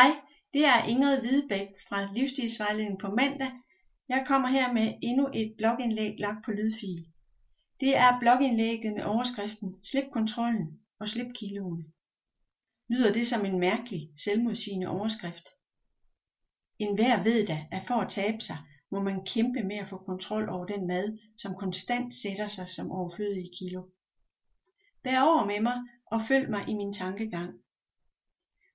Hej, det er Ingrid Hvidebæk fra Livsstilsvejledning på mandag. Jeg kommer her med endnu et blogindlæg lagt på lydfil. Det er blogindlægget med overskriften Slip kontrollen og slip kiloene. Lyder det som en mærkelig, selvmodsigende overskrift? En hver ved da, at for at tabe sig, må man kæmpe med at få kontrol over den mad, som konstant sætter sig som overflødige kilo. Bær over med mig og følg mig i min tankegang.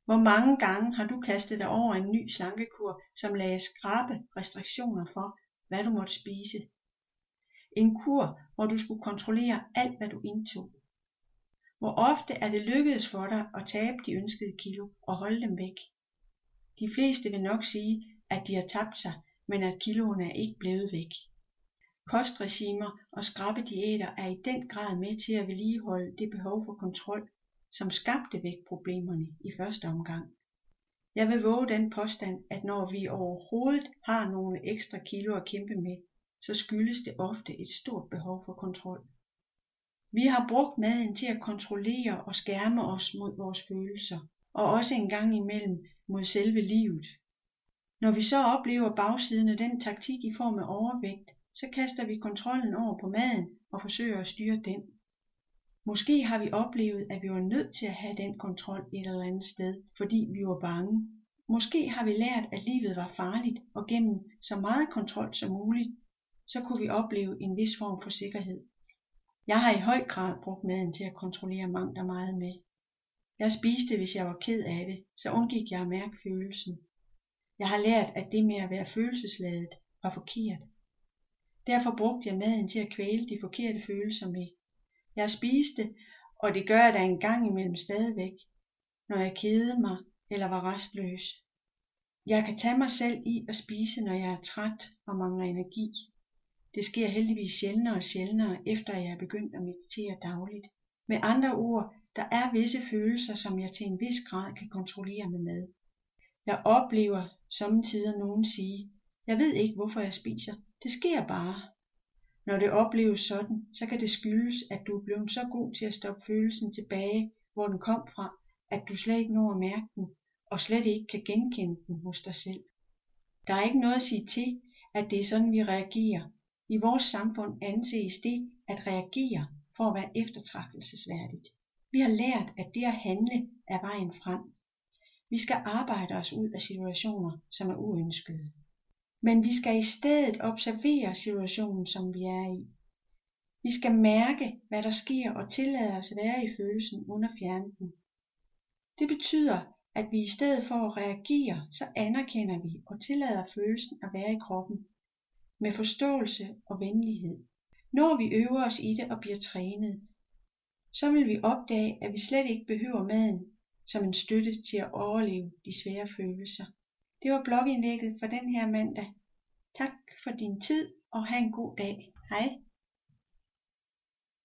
Hvor mange gange har du kastet dig over en ny slankekur, som lagde skrabe restriktioner for, hvad du måtte spise? En kur, hvor du skulle kontrollere alt, hvad du indtog. Hvor ofte er det lykkedes for dig at tabe de ønskede kilo og holde dem væk? De fleste vil nok sige, at de har tabt sig, men at kiloene er ikke blevet væk. Kostregimer og skrappe diæter er i den grad med til at vedligeholde det behov for kontrol, som skabte vægtproblemerne i første omgang. Jeg vil våge den påstand, at når vi overhovedet har nogle ekstra kilo at kæmpe med, så skyldes det ofte et stort behov for kontrol. Vi har brugt maden til at kontrollere og skærme os mod vores følelser, og også en gang imellem mod selve livet. Når vi så oplever bagsiden af den taktik i form af overvægt, så kaster vi kontrollen over på maden og forsøger at styre den. Måske har vi oplevet, at vi var nødt til at have den kontrol et eller andet sted, fordi vi var bange. Måske har vi lært, at livet var farligt, og gennem så meget kontrol som muligt, så kunne vi opleve en vis form for sikkerhed. Jeg har i høj grad brugt maden til at kontrollere mangt og meget med. Jeg spiste, hvis jeg var ked af det, så undgik jeg at mærke følelsen. Jeg har lært, at det med at være følelsesladet var forkert. Derfor brugte jeg maden til at kvæle de forkerte følelser med. Jeg spiste, og det gør jeg da en gang imellem stadigvæk, når jeg kedede mig eller var restløs. Jeg kan tage mig selv i at spise, når jeg er træt og mangler energi. Det sker heldigvis sjældnere og sjældnere, efter jeg er begyndt at meditere dagligt. Med andre ord, der er visse følelser, som jeg til en vis grad kan kontrollere med mad. Jeg oplever samtidig nogen sige, jeg ved ikke, hvorfor jeg spiser. Det sker bare. Når det opleves sådan, så kan det skyldes, at du er blevet så god til at stoppe følelsen tilbage, hvor den kom fra, at du slet ikke når at mærke den, og slet ikke kan genkende den hos dig selv. Der er ikke noget at sige til, at det er sådan, vi reagerer. I vores samfund anses det at reagere for at være eftertragtelsesværdigt. Vi har lært, at det at handle er vejen frem. Vi skal arbejde os ud af situationer, som er uønskede men vi skal i stedet observere situationen, som vi er i. Vi skal mærke, hvad der sker og tillade os at være i følelsen uden at fjerne den. Det betyder, at vi i stedet for at reagere, så anerkender vi og tillader følelsen at være i kroppen med forståelse og venlighed. Når vi øver os i det og bliver trænet, så vil vi opdage, at vi slet ikke behøver maden som en støtte til at overleve de svære følelser. Det var blogindlægget for den her mandag. Tak for din tid og have en god dag. Hej.